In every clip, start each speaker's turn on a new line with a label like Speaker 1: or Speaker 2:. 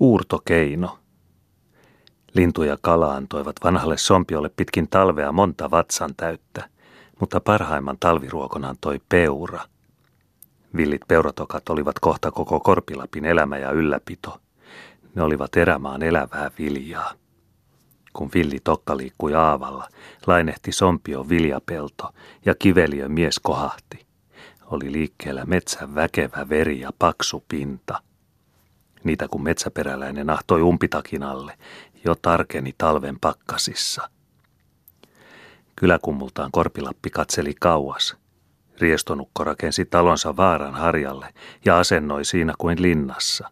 Speaker 1: Uurtokeino. Lintu ja kala antoivat vanhalle sompiolle pitkin talvea monta vatsan täyttä, mutta parhaimman talviruokon antoi peura. Villit peuratokat olivat kohta koko Korpilapin elämä ja ylläpito. Ne olivat erämaan elävää viljaa. Kun villi tokka liikkui aavalla, lainehti sompio viljapelto ja kiveliö mies kohahti. Oli liikkeellä metsän väkevä veri ja paksu pinta – Niitä kun metsäperäläinen ahtoi umpitakin alle, jo tarkeni talven pakkasissa. Kyläkummultaan Korpilappi katseli kauas. Riestonukko rakensi talonsa vaaran harjalle ja asennoi siinä kuin linnassa.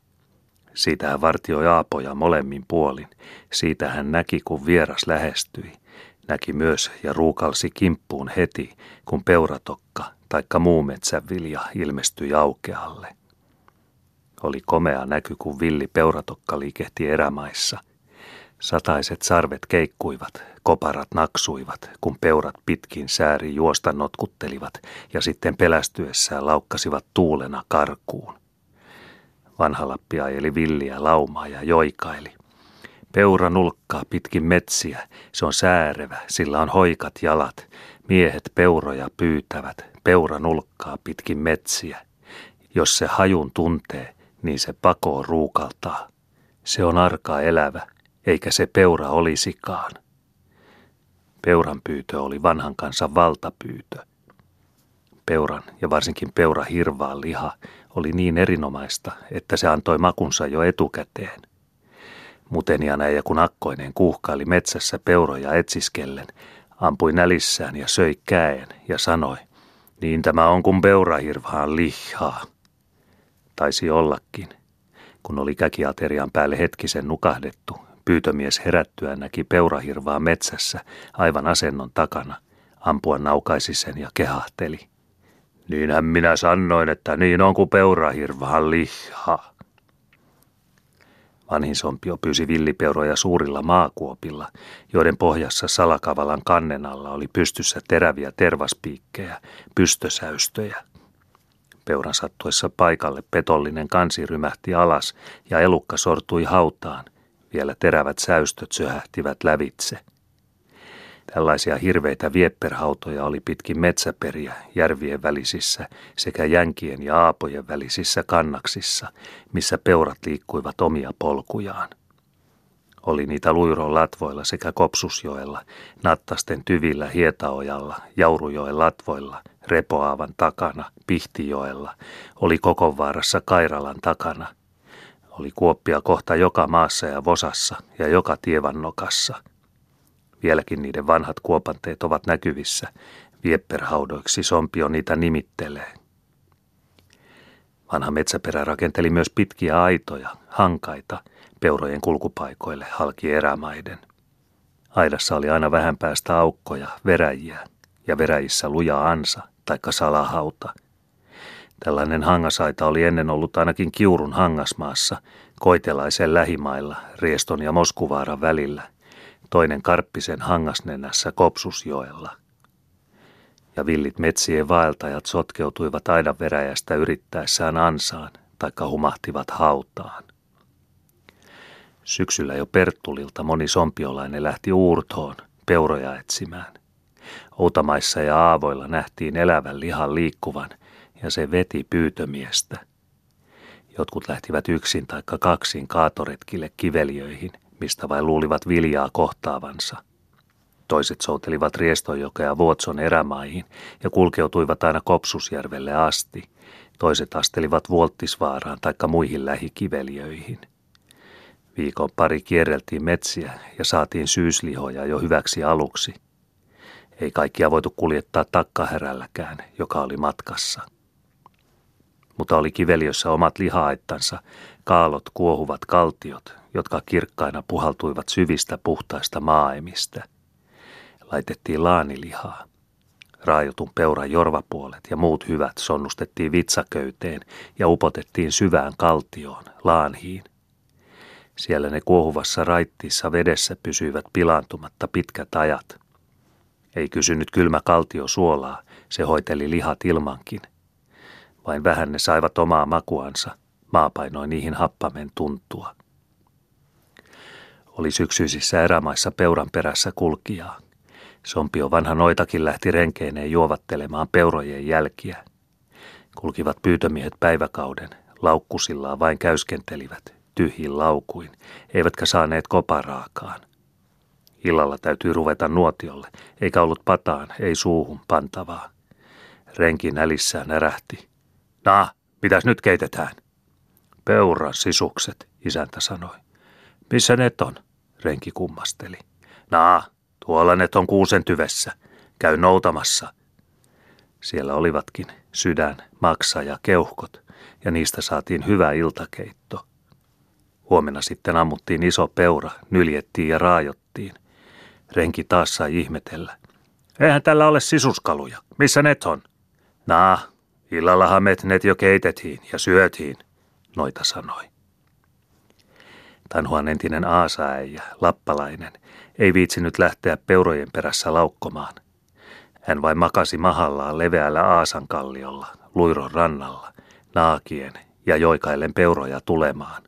Speaker 1: Siitä hän vartioi aapoja molemmin puolin. Siitä hän näki, kun vieras lähestyi. Näki myös ja ruukalsi kimppuun heti, kun peuratokka taikka muu metsänvilja ilmestyi aukealle. Oli komea näky, kun villi peuratokka liikehti erämaissa. Sataiset sarvet keikkuivat, koparat naksuivat, kun peurat pitkin sääri juosta notkuttelivat ja sitten pelästyessään laukkasivat tuulena karkuun. Vanha Lappi ajeli villiä laumaa ja joikaili. Peura nulkkaa pitkin metsiä, se on säärevä, sillä on hoikat jalat. Miehet peuroja pyytävät, peura nulkkaa pitkin metsiä. Jos se hajun tuntee, niin se pakoo ruukaltaa. Se on arka elävä, eikä se peura olisikaan. Peuran pyytö oli vanhan kanssa valtapyytö. Peuran ja varsinkin peura hirvaan liha oli niin erinomaista, että se antoi makunsa jo etukäteen. Muteniana ja kun akkoinen kuuhkaili metsässä peuroja etsiskellen, ampui nälissään ja söi käen ja sanoi, niin tämä on kuin peurahirvaan lihaa. Taisi ollakin. Kun oli käkiaterian päälle hetkisen nukahdettu, pyytömies herättyä näki peurahirvaa metsässä aivan asennon takana. Ampua naukaisi sen ja kehahteli. Niinhän minä sanoin, että niin on kuin peurahirvahan liha. Vanhin sompio pyysi villipeuroja suurilla maakuopilla, joiden pohjassa salakavalan kannen alla oli pystyssä teräviä tervaspiikkejä, pystösäystöjä. Peuran sattuessa paikalle petollinen kansi rymähti alas ja elukka sortui hautaan. Vielä terävät säystöt söhähtivät lävitse. Tällaisia hirveitä viepperhautoja oli pitkin metsäperiä järvien välisissä sekä jänkien ja aapojen välisissä kannaksissa, missä peurat liikkuivat omia polkujaan. Oli niitä luiron latvoilla sekä Kopsusjoella, Nattasten tyvillä Hietaojalla, Jaurujoen latvoilla, Repoaavan takana, Pihtijoella, oli Kokonvaarassa Kairalan takana. Oli kuoppia kohta joka maassa ja Vosassa ja joka tievannokassa. Vieläkin niiden vanhat kuopanteet ovat näkyvissä, viepperhaudoiksi sompio niitä nimittelee. Vanha metsäperä rakenteli myös pitkiä aitoja, hankaita, peurojen kulkupaikoille halki erämaiden. Aidassa oli aina vähän päästä aukkoja, veräjiä ja veräjissä luja ansa taikka salahauta. Tällainen hangasaita oli ennen ollut ainakin Kiurun hangasmaassa, koitelaisen lähimailla, Rieston ja Moskuvaaran välillä, toinen Karppisen hangasnenässä Kopsusjoella. Ja villit metsien vaeltajat sotkeutuivat aidan veräjästä yrittäessään ansaan, taikka humahtivat hautaan. Syksyllä jo Perttulilta moni sompiolainen lähti uurtoon peuroja etsimään. Outamaissa ja aavoilla nähtiin elävän lihan liikkuvan ja se veti pyytömiestä. Jotkut lähtivät yksin tai kaksin kaatoretkille kiveliöihin, mistä vain luulivat viljaa kohtaavansa. Toiset soutelivat Riestojokea Vuotson erämaihin ja kulkeutuivat aina Kopsusjärvelle asti. Toiset astelivat Vuolttisvaaraan tai muihin lähikiveliöihin – Viikon pari kierreltiin metsiä ja saatiin syyslihoja jo hyväksi aluksi. Ei kaikkia voitu kuljettaa takkahärälläkään, joka oli matkassa. Mutta oli kiveliössä omat lihaittansa, kaalot kuohuvat kaltiot, jotka kirkkaina puhaltuivat syvistä puhtaista maaemistä. Laitettiin laanilihaa. Raajotun peuran jorvapuolet ja muut hyvät sonnustettiin vitsaköyteen ja upotettiin syvään kaltioon, laanhiin – siellä ne kuohuvassa raittiissa vedessä pysyivät pilaantumatta pitkät ajat. Ei kysynyt kylmä kaltio suolaa, se hoiteli lihat ilmankin. Vain vähän ne saivat omaa makuansa, maa painoi niihin happamen tuntua. Oli syksyisissä erämaissa peuran perässä kulkijaa. Sompio vanha noitakin lähti renkeineen juovattelemaan peurojen jälkiä. Kulkivat pyytömiehet päiväkauden, laukkusillaan vain käyskentelivät, tyhjin laukuin, eivätkä saaneet koparaakaan. Illalla täytyy ruveta nuotiolle, eikä ollut pataan, ei suuhun pantavaa. Renki nälissään närähti. Na, mitäs nyt keitetään? Peuran sisukset, isäntä sanoi. Missä ne on? Renki kummasteli. Naa, tuolla ne on kuusen tyvessä. Käy noutamassa. Siellä olivatkin sydän, maksa ja keuhkot, ja niistä saatiin hyvä iltakeitto. Huomenna sitten ammuttiin iso peura, nyljettiin ja raajottiin. Renki taas sai ihmetellä. Eihän tällä ole sisuskaluja. Missä net on? Naa, illallahan met jo keitettiin ja syötiin, noita sanoi. Tanhuan entinen aasaäijä, lappalainen, ei viitsinyt lähteä peurojen perässä laukkomaan. Hän vain makasi mahallaan leveällä aasankalliolla, luiron rannalla, naakien ja joikaillen peuroja tulemaan.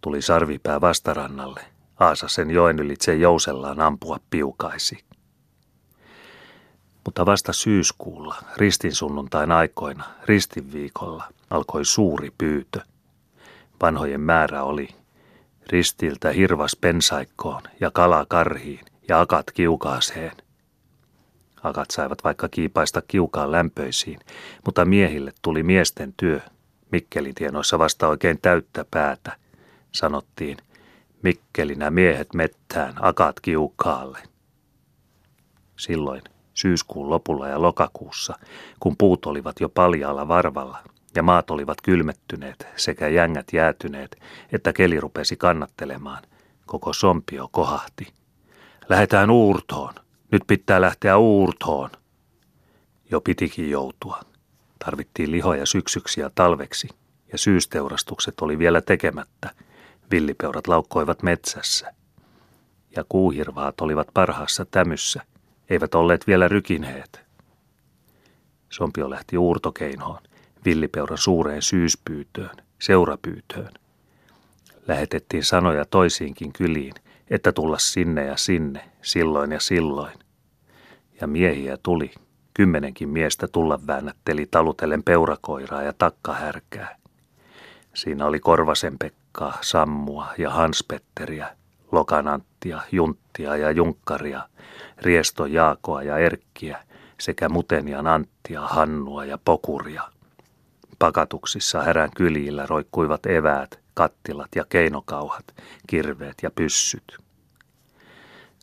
Speaker 1: Tuli sarvipää vastarannalle, Aasa sen joen ylitse jousellaan ampua piukaisi. Mutta vasta syyskuulla, ristin sunnuntain aikoina, ristin viikolla, alkoi suuri pyytö. Vanhojen määrä oli ristiltä hirvas pensaikkoon ja kala karhiin ja akat kiukaaseen. Akat saivat vaikka kiipaista kiukaan lämpöisiin, mutta miehille tuli miesten työ. Mikkelitienoissa vasta oikein täyttä päätä. Sanottiin, Mikkelinä miehet mettään, akat kiukaalle. Silloin syyskuun lopulla ja lokakuussa, kun puut olivat jo paljaalla varvalla ja maat olivat kylmettyneet sekä jängät jäätyneet, että keli rupesi kannattelemaan, koko sompio kohahti. Lähetään uurtoon. Nyt pitää lähteä uurtoon. Jo pitikin joutua. Tarvittiin lihoja syksyksi ja talveksi, ja syysteurastukset oli vielä tekemättä. Villipeurat laukkoivat metsässä. Ja kuuhirvaat olivat parhaassa tämyssä – eivät olleet vielä rykineet. Sompio lähti uurtokeinoon, villipeuran suureen syyspyytöön, seurapyytöön. Lähetettiin sanoja toisiinkin kyliin, että tulla sinne ja sinne, silloin ja silloin. Ja miehiä tuli, kymmenenkin miestä tulla väännätteli talutellen peurakoiraa ja takkahärkää. Siinä oli Korvasen Pekkaa, Sammua ja Hanspetteriä, Lokananttia, Junttia ja Junkkaria, Riesto Jaakoa ja Erkkiä sekä Mutenian Anttia, Hannua ja Pokuria. Pakatuksissa härän kyljillä roikkuivat eväät, kattilat ja keinokauhat, kirveet ja pyssyt.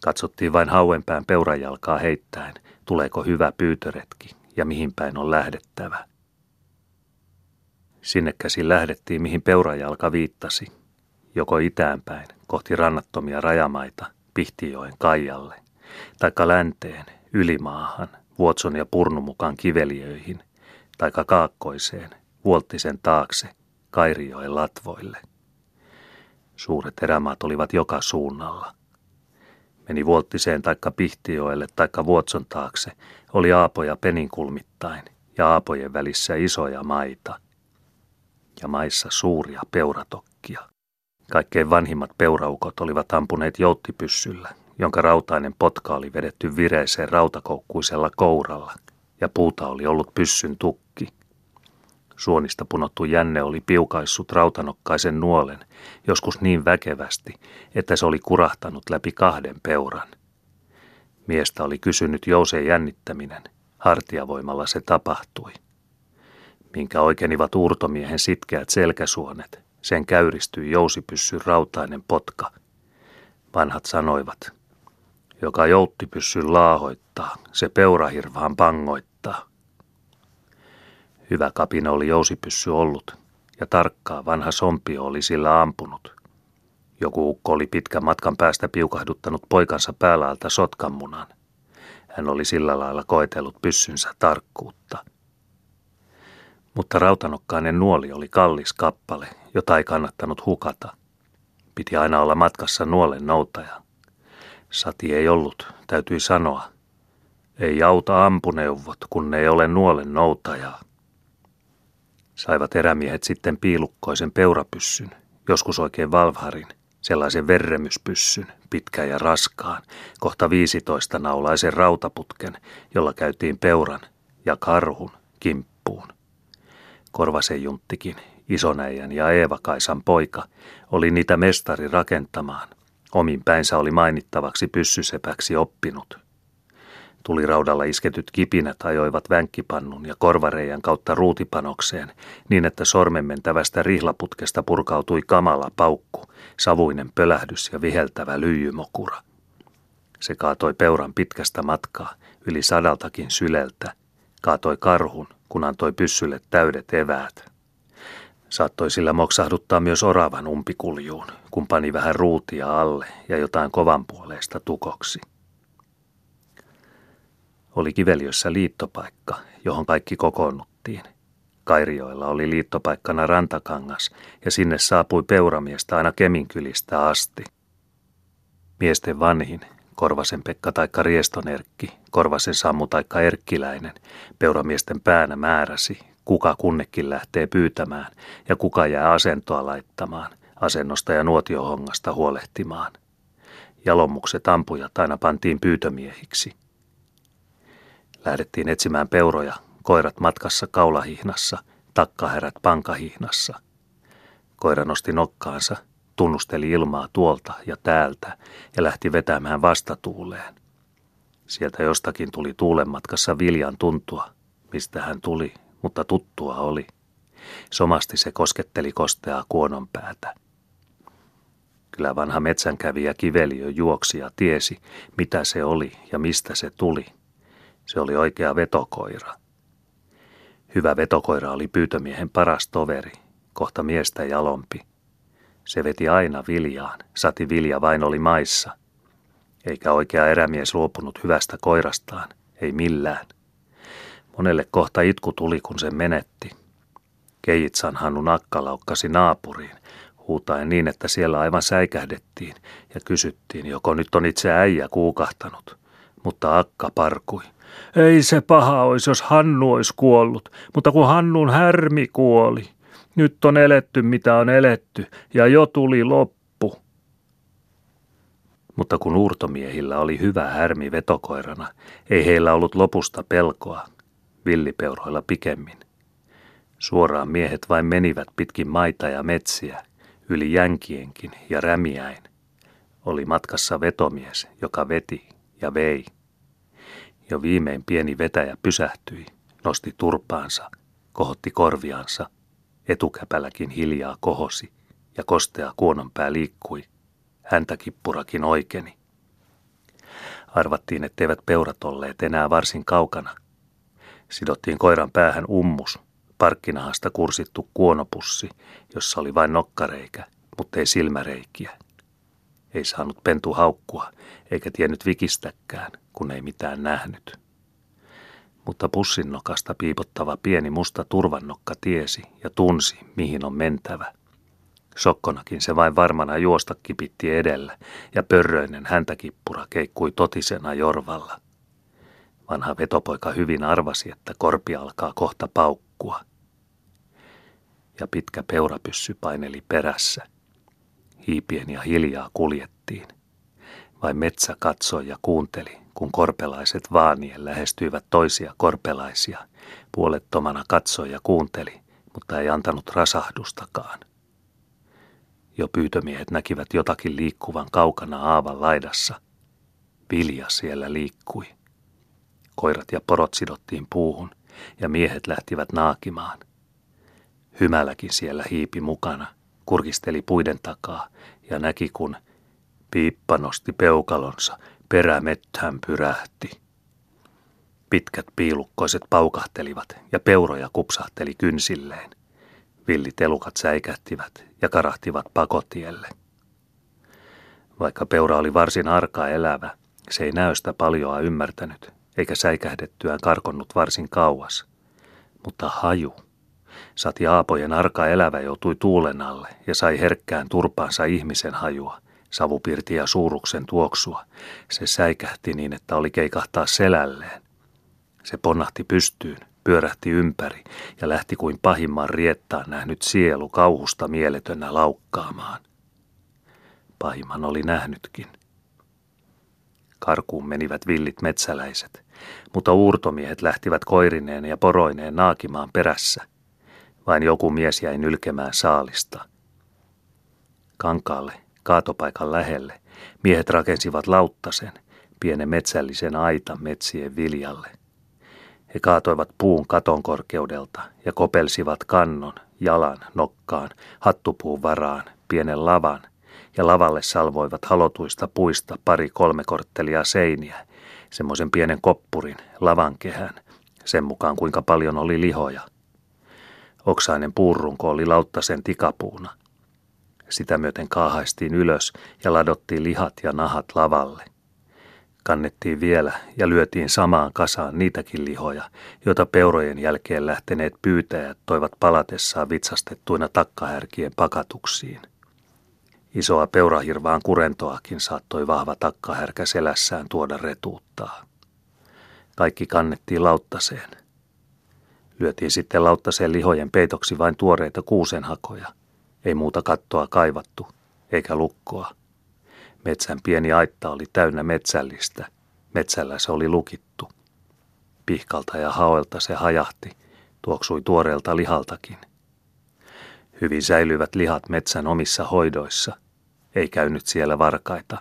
Speaker 1: Katsottiin vain hauenpään peurajalkaa heittäen, tuleeko hyvä pyytöretki ja mihin päin on lähdettävä. Sinne käsin lähdettiin, mihin peurajalka viittasi, joko itäänpäin, kohti rannattomia rajamaita, Pihtijoen Kaijalle, taikka länteen, ylimaahan, Vuotson ja Purnumukan kiveliöihin, taikka kaakkoiseen, Vuolttisen taakse, Kairijoen latvoille. Suuret erämaat olivat joka suunnalla. Meni Vuolttiseen taikka Pihtijoelle taikka Vuotson taakse, oli aapoja peninkulmittain ja aapojen välissä isoja maita. Ja maissa suuria peuratokkia. Kaikkein vanhimmat peuraukot olivat ampuneet jouttipyssyllä, jonka rautainen potka oli vedetty vireeseen rautakoukkuisella kouralla, ja puuta oli ollut pyssyn tukki. Suonista punottu jänne oli piukaissut rautanokkaisen nuolen, joskus niin väkevästi, että se oli kurahtanut läpi kahden peuran. Miestä oli kysynyt jouseen jännittäminen, hartiavoimalla se tapahtui. Minkä oikeenivat uurtomiehen sitkeät selkäsuonet, sen käyristyi jousipyssyn rautainen potka. Vanhat sanoivat, joka jouttipyssyn laahoittaa, se peurahirvaan pangoittaa. Hyvä kapina oli jousipyssy ollut, ja tarkkaa vanha sompio oli sillä ampunut. Joku ukko oli pitkän matkan päästä piukahduttanut poikansa päällä sotkanmunan. Hän oli sillä lailla koetellut pyssynsä tarkkuutta. Mutta rautanokkainen nuoli oli kallis kappale, jota ei kannattanut hukata. Piti aina olla matkassa nuolen noutaja. Sati ei ollut, täytyi sanoa. Ei auta ampuneuvot, kun ne ei ole nuolen noutajaa. Saivat erämiehet sitten piilukkoisen peurapyssyn, joskus oikein valvharin, sellaisen verremyspyssyn, pitkän ja raskaan, kohta 15 naulaisen rautaputken, jolla käytiin peuran ja karhun kimppuun. Korvasen junttikin, Isonäijän ja Eeva-Kaisan poika, oli niitä mestari rakentamaan. Omin päinsä oli mainittavaksi pyssysepäksi oppinut. Tuliraudalla isketyt kipinät ajoivat vänkkipannun ja korvareijän kautta ruutipanokseen, niin että sormenmentävästä rihlaputkesta purkautui kamala paukku, savuinen pölähdys ja viheltävä lyijymokura. Se kaatoi peuran pitkästä matkaa, yli sadaltakin syleltä, kaatoi karhun, kun antoi pyssylle täydet eväät. Saattoi sillä moksahduttaa myös oravan umpikuljuun, kun pani vähän ruutia alle ja jotain kovanpuoleista tukoksi. Oli Kiveliössä liittopaikka, johon kaikki kokoonnuttiin. Kairioilla oli liittopaikkana rantakangas ja sinne saapui peuramiestä aina Keminkylistä asti. Miesten vanhin, Korvasen Pekka taikka Rieston Erkki, Korvasen Sammu taikka Erkkiläinen, peuramiesten päänä määräsi, kuka kunnekin lähtee pyytämään ja kuka jää asentoa laittamaan, asennosta ja nuotiohongasta huolehtimaan. Jalomukset ampujat aina pantiin pyytömiehiksi. Lähdettiin etsimään peuroja, koirat matkassa kaulahihnassa, takkahärät pankahihnassa. Koira nosti nokkaansa, tunnusteli ilmaa tuolta ja täältä ja lähti vetämään vastatuuleen. Sieltä jostakin tuli tuulen matkassa viljan tuntua, mistä hän tuli, mutta tuttua oli. Somasti se kosketteli kosteaa kuonon päätä. Kyllä vanha metsänkävijä Kiveliö juoksi ja tiesi, mitä se oli ja mistä se tuli. Se oli oikea vetokoira. Hyvä vetokoira oli pyytömiehen paras toveri, kohta miestä jalompi. Se veti aina viljaan, sati vilja vain oli maissa. Eikä oikea erämies luopunut hyvästä koirastaan, ei millään. Monelle kohta itku tuli, kun se menetti. Keitsan Hannu Nakka laukkasi naapuriin, huutaen niin, että siellä aivan säikähdettiin ja kysyttiin, joko nyt on itse äijä kuukahtanut. Mutta Akka parkui. Ei se paha olisi, jos Hannu olisi kuollut, mutta kun Hannun härmi kuoli. Nyt on eletty, mitä on eletty, ja jo tuli loppu. Mutta kun uurtomiehillä oli hyvä härmi vetokoirana, ei heillä ollut lopusta pelkoa, villipeuroilla pikemmin. Suoraan miehet vain menivät pitkin maita ja metsiä, yli jänkienkin ja rämiäin. Oli matkassa vetomies, joka veti ja vei. Jo viimein pieni vetäjä pysähtyi, nosti turpaansa, kohotti korviansa, etukäpälläkin hiljaa kohosi ja kostea kuononpää liikkui. Häntä kippurakin oikeni. Arvattiin, etteivät peurat olleet enää varsin kaukana, sidottiin koiran päähän ummus, parkkinahasta kursittu kuonopussi, jossa oli vain nokkareikä, mutta ei silmäreikiä. Ei saanut pentu haukkua, eikä tiennyt vikistäkään, kun ei mitään nähnyt. Mutta pussin nokasta piipottava pieni musta turvannokka tiesi ja tunsi, mihin on mentävä. Sokkonakin se vain varmana juosta kipitti edellä, ja pörröinen häntäkippura keikkui totisena jorvalla – Vanha vetopoika hyvin arvasi, että korpi alkaa kohta paukkua. Ja pitkä peurapyssy paineli perässä. Hiipien ja hiljaa kuljettiin. Vain metsä katsoi ja kuunteli, kun korpelaiset vaanien lähestyivät toisia korpelaisia. Puolettomana katsoi ja kuunteli, mutta ei antanut rasahdustakaan. Jo pyytömiehet näkivät jotakin liikkuvan kaukana aavan laidassa. Vilja siellä liikkui. Koirat ja porot sidottiin puuhun ja miehet lähtivät naakimaan. Hymäläkin siellä hiipi mukana, kurkisteli puiden takaa ja näki kun piippa nosti peukalonsa, perämettään pyrähti. Pitkät piilukkoiset paukahtelivat ja peuroja kupsahteli kynsilleen. Villit elukat säikähtivät ja karahtivat pakotielle. Vaikka peura oli varsin arka elävä, se ei näystä paljoa ymmärtänyt eikä säikähdettyään karkonnut varsin kauas. Mutta haju. Sati Aapojen arka elävä joutui tuulen alle ja sai herkkään turpaansa ihmisen hajua, savupirti ja suuruksen tuoksua. Se säikähti niin, että oli keikahtaa selälleen. Se ponnahti pystyyn, pyörähti ympäri ja lähti kuin pahimman riettaan nähnyt sielu kauhusta mieletönnä laukkaamaan. Pahimman oli nähnytkin. Karkuun menivät villit metsäläiset, mutta uurtomiehet lähtivät koirineen ja poroineen naakimaan perässä. Vain joku mies jäi nylkemään saalista. Kankaalle, kaatopaikan lähelle, miehet rakensivat lauttasen, pienen metsällisen aita metsien viljalle. He kaatoivat puun katon korkeudelta ja kopelsivat kannon, jalan, nokkaan, hattupuun varaan, pienen lavan ja lavalle salvoivat halotuista puista pari kolme korttelia seiniä, semmoisen pienen koppurin, lavankehän, sen mukaan kuinka paljon oli lihoja. Oksainen puurunko oli lauttasen tikapuuna. Sitä myöten kaahaistiin ylös ja ladottiin lihat ja nahat lavalle. Kannettiin vielä ja lyötiin samaan kasaan niitäkin lihoja, joita peurojen jälkeen lähteneet pyytäjät toivat palatessaan vitsastettuina takkahärkien pakatuksiin. Isoa peurahirvaan kurentoakin saattoi vahva takkahärkä selässään tuoda retuuttaa. Kaikki kannettiin lauttaseen. Lyötiin sitten lauttaseen lihojen peitoksi vain tuoreita kuusenhakoja. Ei muuta kattoa kaivattu, eikä lukkoa. Metsän pieni aitta oli täynnä metsällistä. Metsällä se oli lukittu. Pihkalta ja haoilta se hajahti, tuoksui tuoreelta lihaltakin. Hyvin säilyvät lihat metsän omissa hoidoissa. Ei käynyt siellä varkaita.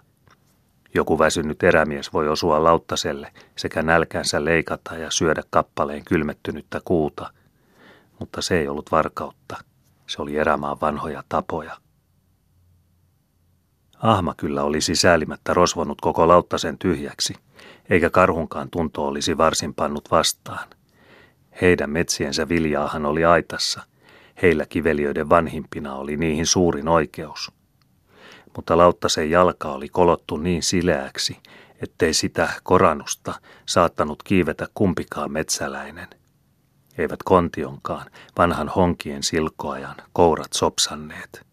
Speaker 1: Joku väsynyt erämies voi osua lauttaselle sekä nälkänsä leikata ja syödä kappaleen kylmettynyttä kuuta. Mutta se ei ollut varkautta. Se oli erämaan vanhoja tapoja. Ahma kyllä olisi säälimättä rosvonut koko lauttasen tyhjäksi, eikä karhunkaan tunto olisi varsin pannut vastaan. Heidän metsiensä viljaahan oli aitassa, heillä kiveliöiden vanhimpina oli niihin suurin oikeus. Mutta Lauttasen jalka oli kolottu niin sileäksi, ettei sitä korannusta saattanut kiivetä kumpikaan metsäläinen. Eivät kontionkaan, vanhan honkien silkoajan, kourat sopsanneet.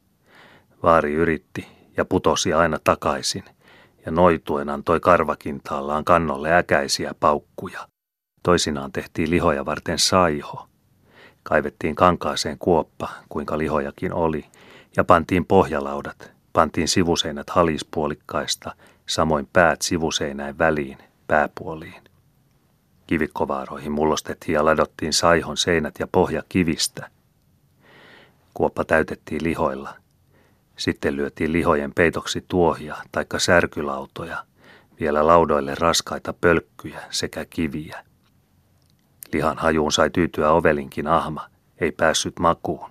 Speaker 1: Vaari yritti ja putosi aina takaisin, ja noituen antoi karvakintaallaan kannolle äkäisiä paukkuja. Toisinaan tehtiin lihoja varten saiho. Kaivettiin kankaaseen kuoppa, kuinka lihojakin oli, ja pantiin pohjalaudat, pantiin sivuseinät halispuolikkaista, samoin päät sivuseinäin väliin, pääpuoliin. Kivikkovaaroihin mullostettiin ja ladottiin saihon seinät ja pohja kivistä. Kuoppa täytettiin lihoilla – sitten lyötiin lihojen peitoksi tuohia taikka särkylautoja, vielä laudoille raskaita pölkkyjä sekä kiviä. Lihan hajuun sai tyytyä ovelinkin ahma, ei päässyt makuun.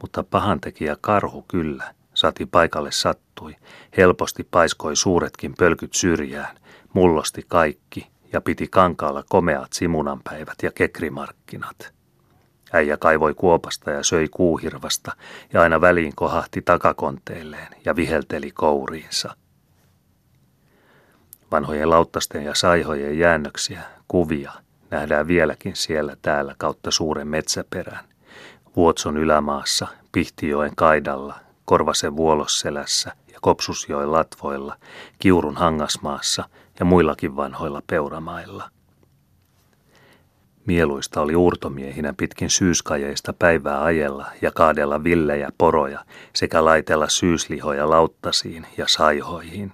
Speaker 1: Mutta pahantekijä karhu kyllä, sati paikalle sattui, helposti paiskoi suuretkin pölkyt syrjään, mullosti kaikki ja piti kankaalla komeat simunanpäivät ja kekrimarkkinat. Äijä kaivoi kuopasta ja söi kuuhirvasta ja aina väliin kohahti takakonteilleen ja vihelteli kouriinsa. Vanhojen lauttasten ja saihojen jäännöksiä, kuvia, nähdään vieläkin siellä täällä kautta suuren metsäperän. Vuotson ylämaassa, Pihtijoen kaidalla, Korvasen vuolosselässä ja Kopsusjoen latvoilla, Kiurun hangasmaassa ja muillakin vanhoilla peuramailla. Mieluista oli uurtomiehinä pitkin syyskajeista päivää ajella ja kaadella villejä poroja sekä laitella syyslihoja lauttasiin ja saihoihin.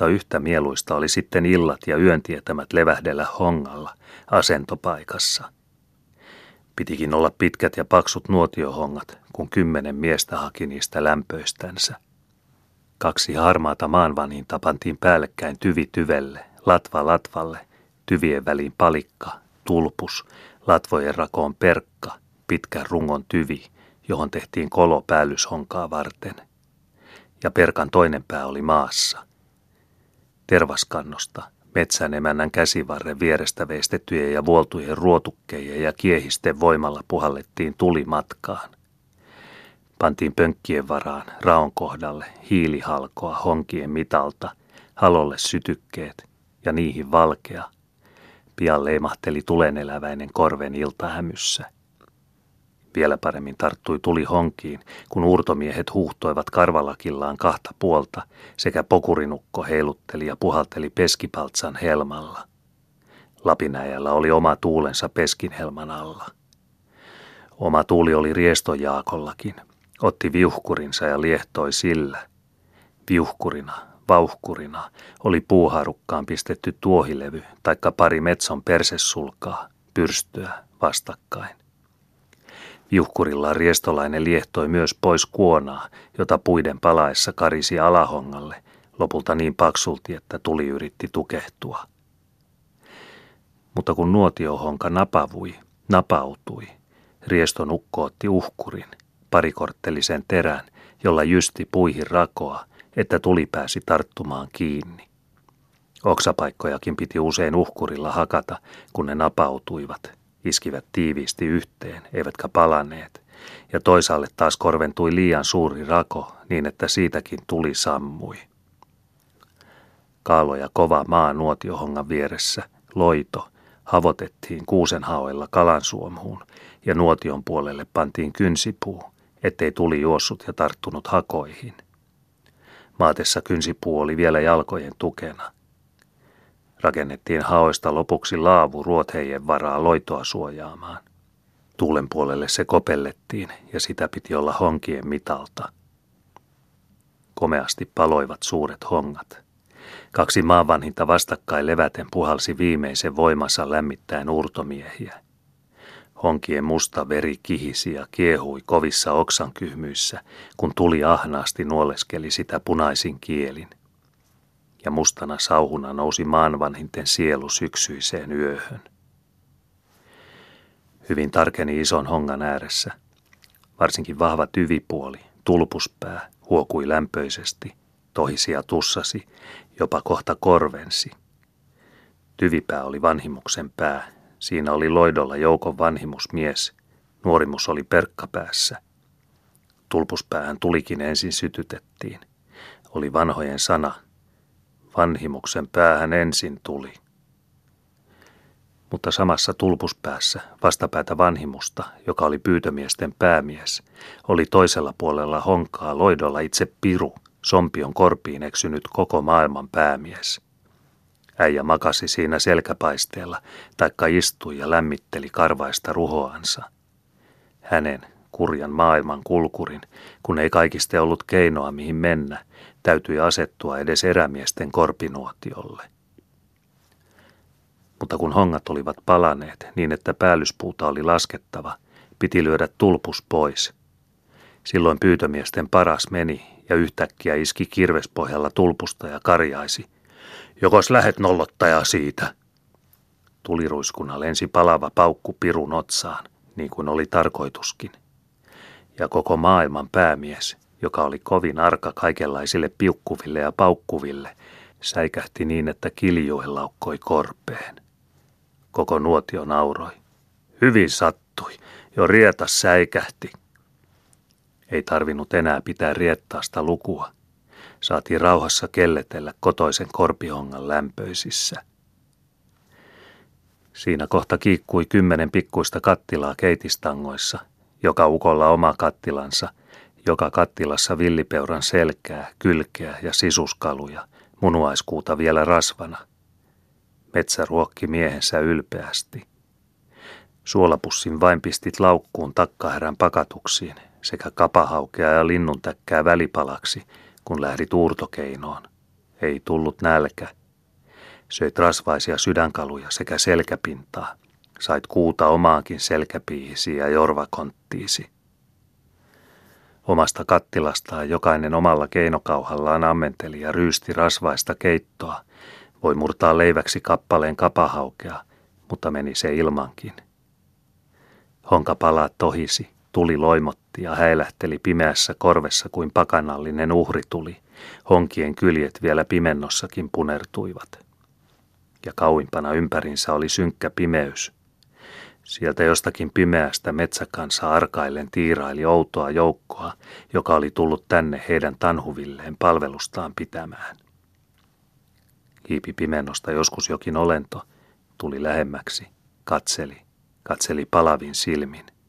Speaker 1: Mutta yhtä mieluista oli sitten illat ja yöntietämät levähdellä hongalla, asentopaikassa. Pitikin olla pitkät ja paksut nuotiohongat, kun kymmenen miestä haki niistä lämpöistänsä. Kaksi harmaata maanvaninta pantiin päällekkäin tyvi tyvelle, latva latvalle, tyvien väliin palikka tulpus, latvojen rakoon perkka, pitkän rungon tyvi, johon tehtiin kolo päällyshonkaa varten. Ja perkan toinen pää oli maassa. Tervaskannosta, metsän emännän käsivarren vierestä veistettyjen ja vuoltujen ruotukkejen ja kiehisten voimalla puhallettiin tuli matkaan. Pantiin pönkkien varaan, raon kohdalle, hiilihalkoa honkien mitalta, halolle sytykkeet ja niihin valkea – Pian leimahteli tuleneläväinen korven iltahämyssä. Vielä paremmin tarttui tuli honkiin, kun uurtomiehet huuhtoivat karvalakillaan kahta puolta sekä pokurinukko heilutteli ja puhalteli peskipaltsan helmalla. Lapinäjällä oli oma tuulensa peskinhelman alla. Oma tuuli oli riestojaakollakin. Otti viuhkurinsa ja liehtoi sillä, Viuhkurina, vauhkurina oli puuharukkaan pistetty tuohilevy taikka pari metson persesulkaa, pyrstöä vastakkain. Viuhkurilla riestolainen liehtoi myös pois kuonaa, jota puiden palaessa karisi alahongalle, lopulta niin paksulti, että tuli yritti tukehtua. Mutta kun nuotiohonka napavui, napautui, rieston ukko otti uhkurin, parikorttelisen terän, jolla jysti puihin rakoa, että tuli pääsi tarttumaan kiinni. Oksapaikkojakin piti usein uhkurilla hakata, kun ne napautuivat, iskivät tiiviisti yhteen, eivätkä palaneet, ja toisaalle taas korventui liian suuri rako niin, että siitäkin tuli sammui. Kaalo ja kova maa nuotiohongan vieressä, loito, havotettiin kuusenhaoilla kalansuomuun ja nuotion puolelle pantiin kynsipuu, ettei tuli juossut ja tarttunut hakoihin. Maatessa kynsipuu oli vielä jalkojen tukena. Rakennettiin haoista lopuksi laavu ruothejen varaa loitoa suojaamaan. Tuulen puolelle se kopellettiin ja sitä piti olla honkien mitalta. Komeasti paloivat suuret hongat. Kaksi maavanhinta vastakkain leväten puhalsi viimeisen voimassa lämmittäen urtomiehiä. Honkien musta veri kihisi ja kiehui kovissa oksankyhmyissä, kun tuli ahnaasti nuoleskeli sitä punaisin kielin. Ja mustana sauhuna nousi maanvanhinten sielu syksyiseen yöhön. Hyvin tarkeni ison hongan ääressä. Varsinkin vahva tyvipuoli, tulpuspää, huokui lämpöisesti, tohisi ja tussasi, jopa kohta korvensi. Tyvipää oli vanhimuksen pää, Siinä oli loidolla joukon vanhimusmies. Nuorimus oli perkkapäässä. Tulpuspäähän tulikin ensin sytytettiin. Oli vanhojen sana. Vanhimuksen päähän ensin tuli. Mutta samassa tulpuspäässä, vastapäätä vanhimusta, joka oli pyytömiesten päämies, oli toisella puolella honkaa loidolla itse Piru, sompion korpiin eksynyt koko maailman päämies – Äijä makasi siinä selkäpaisteella, taikka istui ja lämmitteli karvaista ruhoansa. Hänen, kurjan maailman kulkurin, kun ei kaikista ollut keinoa mihin mennä, täytyi asettua edes erämiesten korpinuotiolle. Mutta kun hongat olivat palaneet niin, että päällyspuuta oli laskettava, piti lyödä tulpus pois. Silloin pyytömiesten paras meni ja yhtäkkiä iski kirvespohjalla tulpusta ja karjaisi – Jokos lähet nolottaja siitä? Tuliruiskuna lensi palava paukku pirun otsaan, niin kuin oli tarkoituskin. Ja koko maailman päämies, joka oli kovin arka kaikenlaisille piukkuville ja paukkuville, säikähti niin, että kiljuen laukkoi korpeen. Koko nuotio nauroi. Hyvin sattui, jo rietas säikähti. Ei tarvinnut enää pitää riettaasta lukua – saatiin rauhassa kelletellä kotoisen korpihongan lämpöisissä. Siinä kohta kiikkui kymmenen pikkuista kattilaa keitistangoissa, joka ukolla oma kattilansa, joka kattilassa villipeuran selkää, kylkeä ja sisuskaluja, munuaiskuuta vielä rasvana. Metsä ruokki miehensä ylpeästi. Suolapussin vain pistit laukkuun takkahärän pakatuksiin sekä kapahaukea ja linnuntäkkää välipalaksi – kun lähdit uurtokeinoon. Ei tullut nälkä. Söit rasvaisia sydänkaluja sekä selkäpintaa. Sait kuuta omaankin selkäpiihisi ja jorvakonttiisi. Omasta kattilastaan jokainen omalla keinokauhallaan ammenteli ja ryysti rasvaista keittoa. Voi murtaa leiväksi kappaleen kapahaukea, mutta meni se ilmankin. Honka palaat tohisi, Tuli loimotti ja häilähteli pimeässä korvessa kuin pakanallinen uhri tuli. Honkien kyljet vielä pimennossakin punertuivat. Ja kauimpana ympärinsä oli synkkä pimeys. Sieltä jostakin pimeästä metsäkansa arkaillen tiiraili outoa joukkoa, joka oli tullut tänne heidän tanhuvilleen palvelustaan pitämään. Hiipi pimennosta joskus jokin olento, tuli lähemmäksi, katseli, katseli palavin silmin –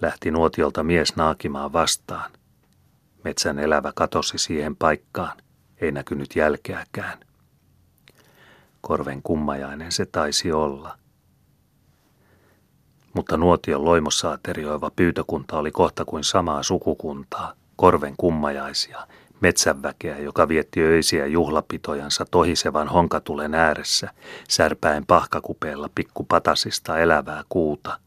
Speaker 1: lähti nuotiolta mies naakimaan vastaan. Metsän elävä katosi siihen paikkaan, ei näkynyt jälkeäkään. Korven kummajainen se taisi olla. Mutta nuotion loimossa aterioiva pyytökunta oli kohta kuin samaa sukukuntaa, korven kummajaisia, metsänväkeä, joka vietti öisiä juhlapitojansa tohisevan honkatulen ääressä, särpäen pahkakupeella pikkupatasista elävää kuuta.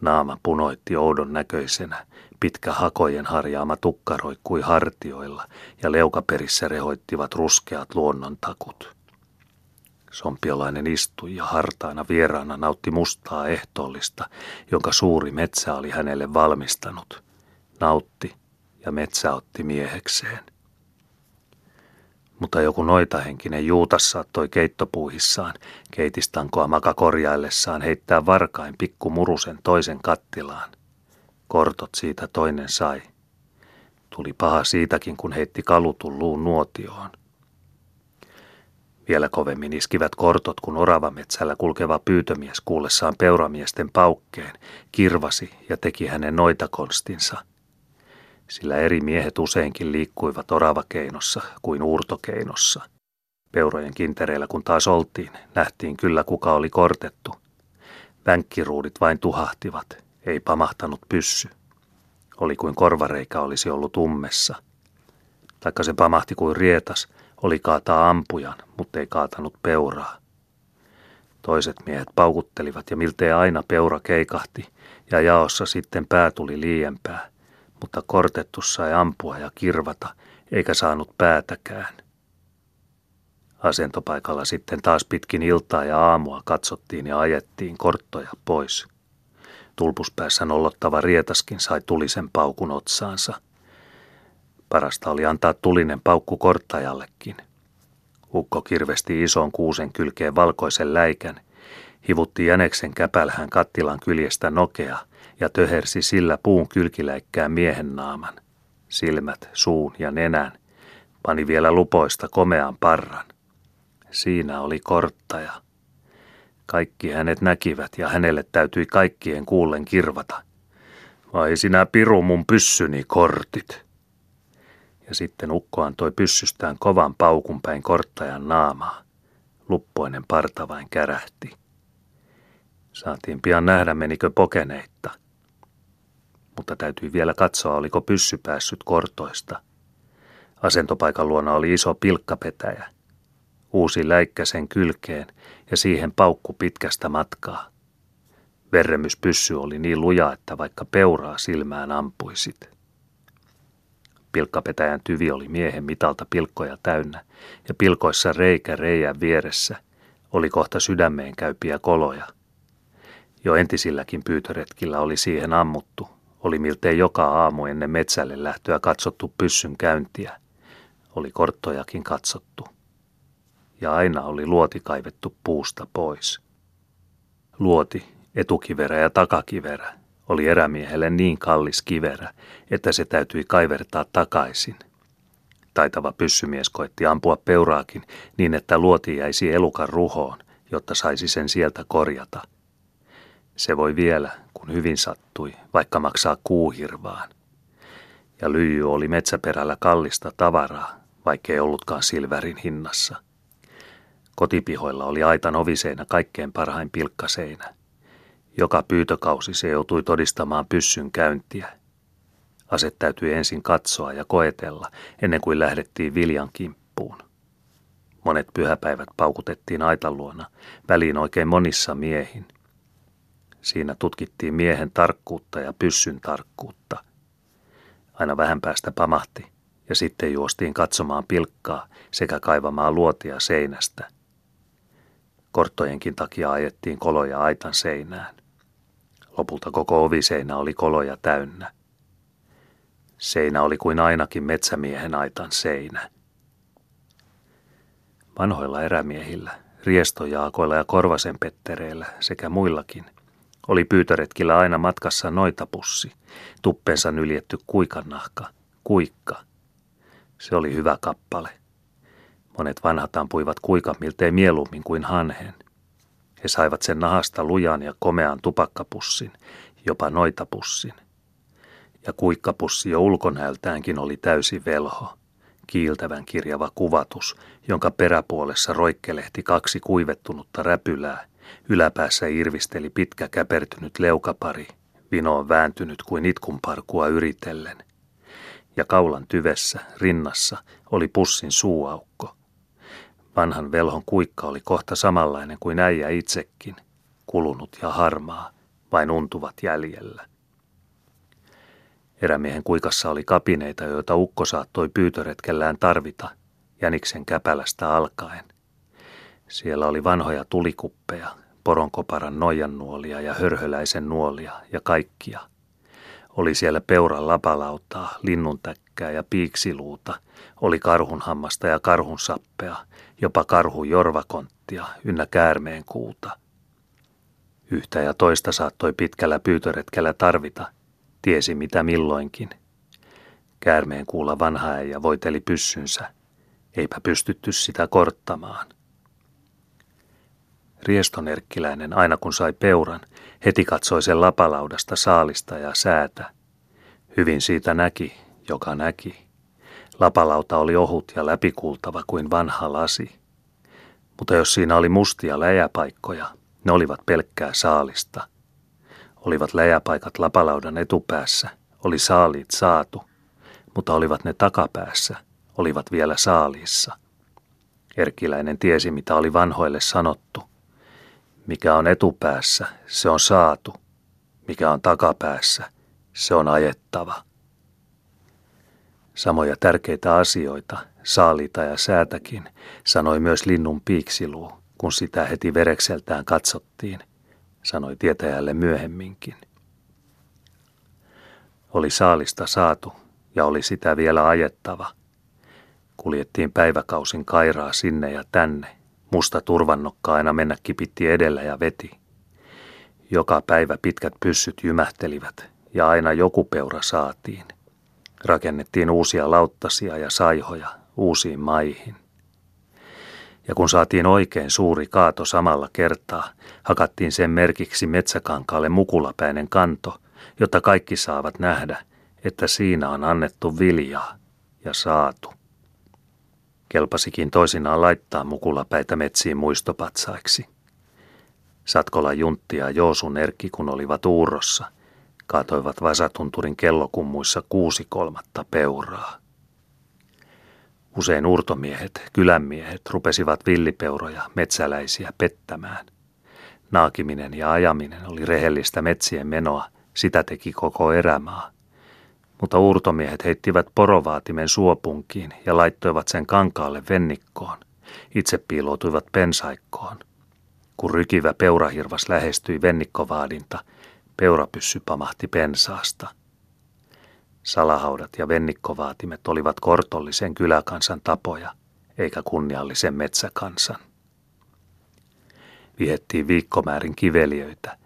Speaker 1: Naama punoitti oudon näköisenä, pitkä hakojen harjaama tukka roikkui hartioilla ja leukaperissä rehoittivat ruskeat luonnontakut. Sompiolainen istui ja hartaana vieraana nautti mustaa ehtoollista, jonka suuri metsä oli hänelle valmistanut. Nautti ja metsä otti miehekseen. Mutta joku noitahenkinen Juutas saattoi keittopuuhissaan keitistankoa maka korjaillessaan heittää varkain pikku murusen toisen kattilaan. Kortot siitä toinen sai. Tuli paha siitäkin, kun heitti kalutun luun nuotioon. Vielä kovemmin iskivät kortot, kun oravametsällä kulkeva pyytömies kuullessaan peuramiesten paukkeen kirvasi ja teki hänen noitakonstinsa. Sillä eri miehet useinkin liikkuivat oravakeinossa kuin uurtokeinossa. Peurojen kintereillä kun taas oltiin, nähtiin kyllä kuka oli kortettu. Vänkkiruudit vain tuhahtivat, ei pamahtanut pyssy. Oli kuin korvareikä olisi ollut ummessa. Taikka se pamahti kuin rietas – oli kaataa ampujan, mutta ei kaatanut peuraa. Toiset miehet paukuttelivat ja miltei aina peura keikahti ja jaossa sitten pää tuli liiempää, mutta kortettu sai ampua ja kirvata eikä saanut päätäkään. Asentopaikalla sitten taas pitkin iltaa ja aamua katsottiin ja ajettiin korttoja pois. Tulpuspäässä nolottava rietaskin sai tulisen paukun otsaansa – Parasta oli antaa tulinen paukku korttajallekin. Ukko kirvesti ison kuusen kylkeen valkoisen läikän, hivutti jäneksen käpälhän kattilan kyljestä nokea ja töhersi sillä puun kylkiläikkään miehen naaman. Silmät, suun ja nenän, pani vielä lupoista komean parran. Siinä oli korttaja. Kaikki hänet näkivät ja hänelle täytyi kaikkien kuullen kirvata. Vai sinä piru mun pyssyni kortit ja sitten ukko antoi pyssystään kovan paukun päin korttajan naamaa. Luppoinen parta vain kärähti. Saatiin pian nähdä, menikö pokeneitta. Mutta täytyi vielä katsoa, oliko pyssy päässyt kortoista. Asentopaikan luona oli iso pilkkapetäjä. Uusi läikkä sen kylkeen ja siihen paukku pitkästä matkaa. Verremyspyssy oli niin luja, että vaikka peuraa silmään ampuisit. Pilkkapetäjän tyvi oli miehen mitalta pilkkoja täynnä, ja pilkoissa reikä reijän vieressä oli kohta sydämeen käypiä koloja. Jo entisilläkin pyytöretkillä oli siihen ammuttu, oli miltei joka aamu ennen metsälle lähtöä katsottu pyssyn käyntiä. Oli korttojakin katsottu. Ja aina oli luoti kaivettu puusta pois. Luoti, etukiverä ja takakiverä oli erämiehelle niin kallis kiverä, että se täytyi kaivertaa takaisin. Taitava pyssymies koitti ampua peuraakin niin, että luoti jäisi elukan ruhoon, jotta saisi sen sieltä korjata. Se voi vielä, kun hyvin sattui, vaikka maksaa kuuhirvaan. Ja lyijy oli metsäperällä kallista tavaraa, vaikkei ollutkaan silverin hinnassa. Kotipihoilla oli aitan oviseinä kaikkein parhain pilkkaseinä. Joka pyytökausi se joutui todistamaan pyssyn käyntiä. Aset täytyi ensin katsoa ja koetella ennen kuin lähdettiin viljan kimppuun. Monet pyhäpäivät paukutettiin aitan luona, väliin oikein monissa miehin. Siinä tutkittiin miehen tarkkuutta ja pyssyn tarkkuutta. Aina vähän päästä pamahti ja sitten juostiin katsomaan pilkkaa sekä kaivamaan luotia seinästä. Korttojenkin takia ajettiin koloja aitan seinään. Lopulta koko oviseinä oli koloja täynnä. Seinä oli kuin ainakin metsämiehen aitan seinä. Vanhoilla erämiehillä, riestojaakoilla ja korvasen pettereillä sekä muillakin oli pyytöretkillä aina matkassa noitapussi, tuppensa nyljetty kuikannahka, kuikka. Se oli hyvä kappale. Monet vanhat ampuivat kuikan miltei mieluummin kuin hanhen – he saivat sen nahasta lujan ja komean tupakkapussin, jopa noitapussin. Ja kuikkapussi jo ulkonäöltäänkin oli täysi velho, kiiltävän kirjava kuvatus, jonka peräpuolessa roikkelehti kaksi kuivettunutta räpylää, yläpäässä irvisteli pitkä käpertynyt leukapari, vinoon vääntynyt kuin itkunparkua yritellen. ja kaulan tyvessä, rinnassa, oli pussin suuaukko. Vanhan velhon kuikka oli kohta samanlainen kuin äijä itsekin, kulunut ja harmaa, vain untuvat jäljellä. Erämiehen kuikassa oli kapineita, joita ukko saattoi pyytöretkellään tarvita, jäniksen käpälästä alkaen. Siellä oli vanhoja tulikuppeja, poronkoparan noijannuolia ja hörhöläisen nuolia ja kaikkia. Oli siellä peuran lapalautaa, linnuntäkkää ja piiksiluuta, oli karhunhammasta ja karhunsappea, jopa karhun jorvakonttia ynnä käärmeen kuuta. Yhtä ja toista saattoi pitkällä pyytöretkellä tarvita, tiesi mitä milloinkin. Käärmeen kuulla vanha äijä voiteli pyssynsä, eipä pystytty sitä korttamaan. Riestonerkkiläinen aina kun sai peuran, heti katsoi sen lapalaudasta saalista ja säätä. Hyvin siitä näki, joka näki. Lapalauta oli ohut ja läpikultava kuin vanha lasi. Mutta jos siinä oli mustia läjäpaikkoja, ne olivat pelkkää saalista. Olivat läjäpaikat lapalaudan etupäässä, oli saaliit saatu, mutta olivat ne takapäässä, olivat vielä saaliissa. Erkiläinen tiesi, mitä oli vanhoille sanottu. Mikä on etupäässä, se on saatu. Mikä on takapäässä, se on ajettava. Samoja tärkeitä asioita, saalita ja säätäkin, sanoi myös linnun piiksiluu, kun sitä heti verekseltään katsottiin, sanoi tietäjälle myöhemminkin. Oli saalista saatu ja oli sitä vielä ajettava. Kuljettiin päiväkausin kairaa sinne ja tänne, musta turvannokka aina mennä kipitti edellä ja veti. Joka päivä pitkät pyssyt jymähtelivät ja aina joku peura saatiin. Rakennettiin uusia lauttasia ja saihoja uusiin maihin. Ja kun saatiin oikein suuri kaato samalla kertaa, hakattiin sen merkiksi metsäkankaalle mukulapäinen kanto, jotta kaikki saavat nähdä, että siinä on annettu viljaa ja saatu. Kelpasikin toisinaan laittaa mukulapäitä metsiin muistopatsaiksi. Satkola Juntti ja Joosun Erkki, kun olivat uurrossa – kaatoivat Vasatunturin kellokummuissa kuusi kolmatta peuraa. Usein urtomiehet, kylänmiehet rupesivat villipeuroja, metsäläisiä pettämään. Naakiminen ja ajaminen oli rehellistä metsien menoa, sitä teki koko erämaa. Mutta urtomiehet heittivät porovaatimen suopunkiin ja laittoivat sen kankaalle vennikkoon. Itse piiloutuivat pensaikkoon. Kun rykivä peurahirvas lähestyi vennikkovaadinta – Peurapyssy pamahti pensaasta. Salahaudat ja vennikkovaatimet olivat kortollisen kyläkansan tapoja, eikä kunniallisen metsäkansan. Vihettiin viikkomäärin kiveliöitä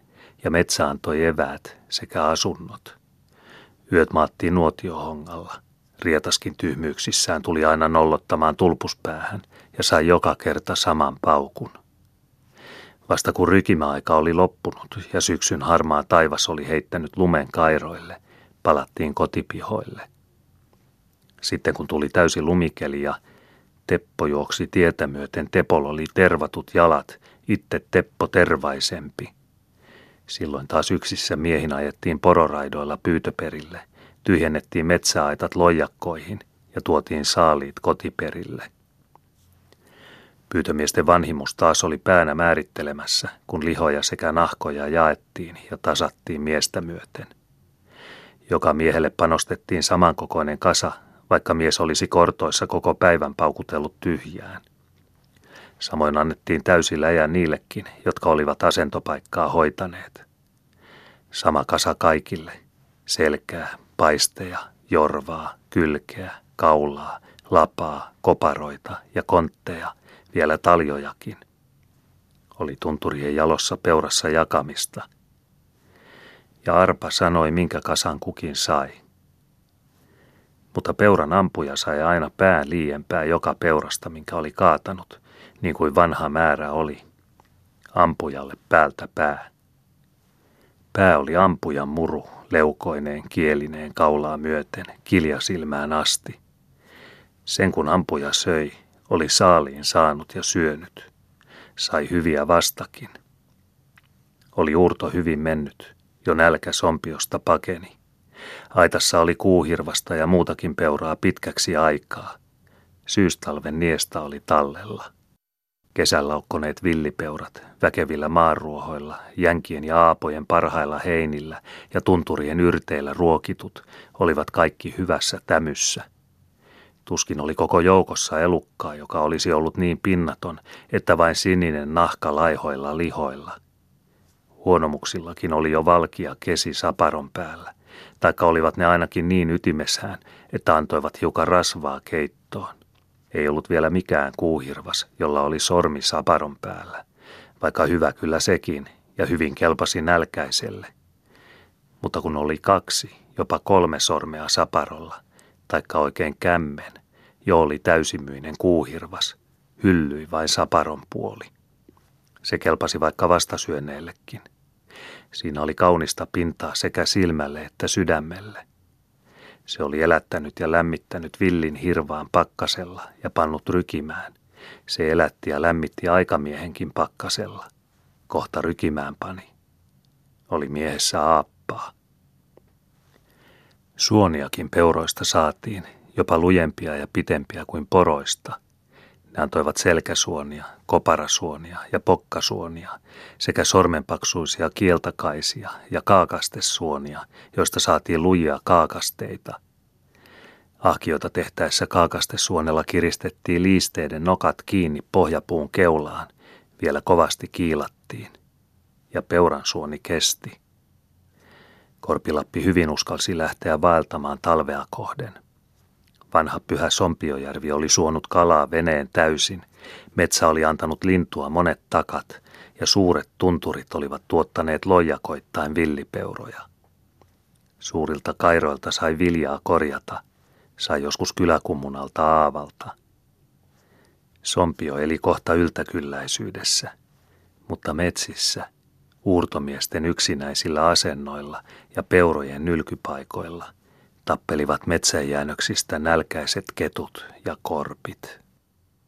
Speaker 1: ja metsä antoi eväät sekä asunnot. Yöt maattiin nuotiohongalla. Rietaskin tyhmyyksissään tuli aina nolottamaan tulpuspäähän ja sai joka kerta saman paukun. Vasta kun rykimäaika oli loppunut ja syksyn harmaa taivas oli heittänyt lumen kairoille, palattiin kotipihoille. Sitten kun tuli täysi lumikeli ja Teppo juoksi tietä myöten, Tepol oli tervatut jalat, itse Teppo tervaisempi. Silloin taas yksissä miehin ajettiin pororaidoilla pyytöperille, tyhjennettiin metsäaitat lojakkoihin ja tuotiin saaliit kotiperille. Pyytömiesten vanhimus taas oli päänä määrittelemässä, kun lihoja sekä nahkoja jaettiin ja tasattiin miestä myöten. Joka miehelle panostettiin samankokoinen kasa, vaikka mies olisi kortoissa koko päivän paukutellut tyhjään. Samoin annettiin täysi läjä niillekin, jotka olivat asentopaikkaa hoitaneet. Sama kasa kaikille, selkää, paisteja, jorvaa, kylkeä, kaulaa, lapaa, koparoita ja kontteja – vielä taljojakin. Oli tunturien jalossa peurassa jakamista. Ja arpa sanoi, minkä kasan kukin sai. Mutta peuran ampuja sai aina pää liiempää joka peurasta, minkä oli kaatanut, niin kuin vanha määrä oli. Ampujalle päältä pää. Pää oli ampujan muru, leukoineen, kielineen, kaulaa myöten, kiljasilmään asti. Sen kun ampuja söi, oli saaliin saanut ja syönyt. Sai hyviä vastakin. Oli urto hyvin mennyt, jo nälkä sompiosta pakeni. Aitassa oli kuuhirvasta ja muutakin peuraa pitkäksi aikaa. Syystalven niesta oli tallella. Kesällä okkoneet villipeurat, väkevillä maaruohoilla, jänkien ja aapojen parhailla heinillä ja tunturien yrteillä ruokitut, olivat kaikki hyvässä tämyssä. Tuskin oli koko joukossa elukkaa, joka olisi ollut niin pinnaton, että vain sininen nahka laihoilla lihoilla. Huonomuksillakin oli jo valkia kesi saparon päällä, taikka olivat ne ainakin niin ytimessään, että antoivat hiukan rasvaa keittoon. Ei ollut vielä mikään kuuhirvas, jolla oli sormi saparon päällä, vaikka hyvä kyllä sekin ja hyvin kelpasi nälkäiselle. Mutta kun oli kaksi, jopa kolme sormea saparolla, taikka oikein kämmen, jo oli täysimyinen kuuhirvas, hyllyi vain saparon puoli. Se kelpasi vaikka vastasyönneillekin. Siinä oli kaunista pintaa sekä silmälle että sydämelle. Se oli elättänyt ja lämmittänyt villin hirvaan pakkasella ja pannut rykimään. Se elätti ja lämmitti aikamiehenkin pakkasella. Kohta rykimään pani. Oli miehessä aappaa. Suoniakin peuroista saatiin, jopa lujempia ja pitempiä kuin poroista. Ne antoivat selkäsuonia, koparasuonia ja pokkasuonia sekä sormenpaksuisia kieltakaisia ja kaakastesuonia, joista saatiin lujia kaakasteita. Ahkiota tehtäessä kaakastesuonella kiristettiin liisteiden nokat kiinni pohjapuun keulaan, vielä kovasti kiilattiin, ja peuran suoni kesti. Korpilappi hyvin uskalsi lähteä vaeltamaan talvea kohden. Vanha pyhä Sompiojärvi oli suonut kalaa veneen täysin. Metsä oli antanut lintua monet takat ja suuret tunturit olivat tuottaneet loijakoittain villipeuroja. Suurilta kairoilta sai viljaa korjata, sai joskus kyläkummunalta aavalta. Sompio eli kohta yltäkylläisyydessä, mutta metsissä, uurtomiesten yksinäisillä asennoilla ja peurojen nylkypaikoilla – tappelivat metsäjäännöksistä nälkäiset ketut ja korpit.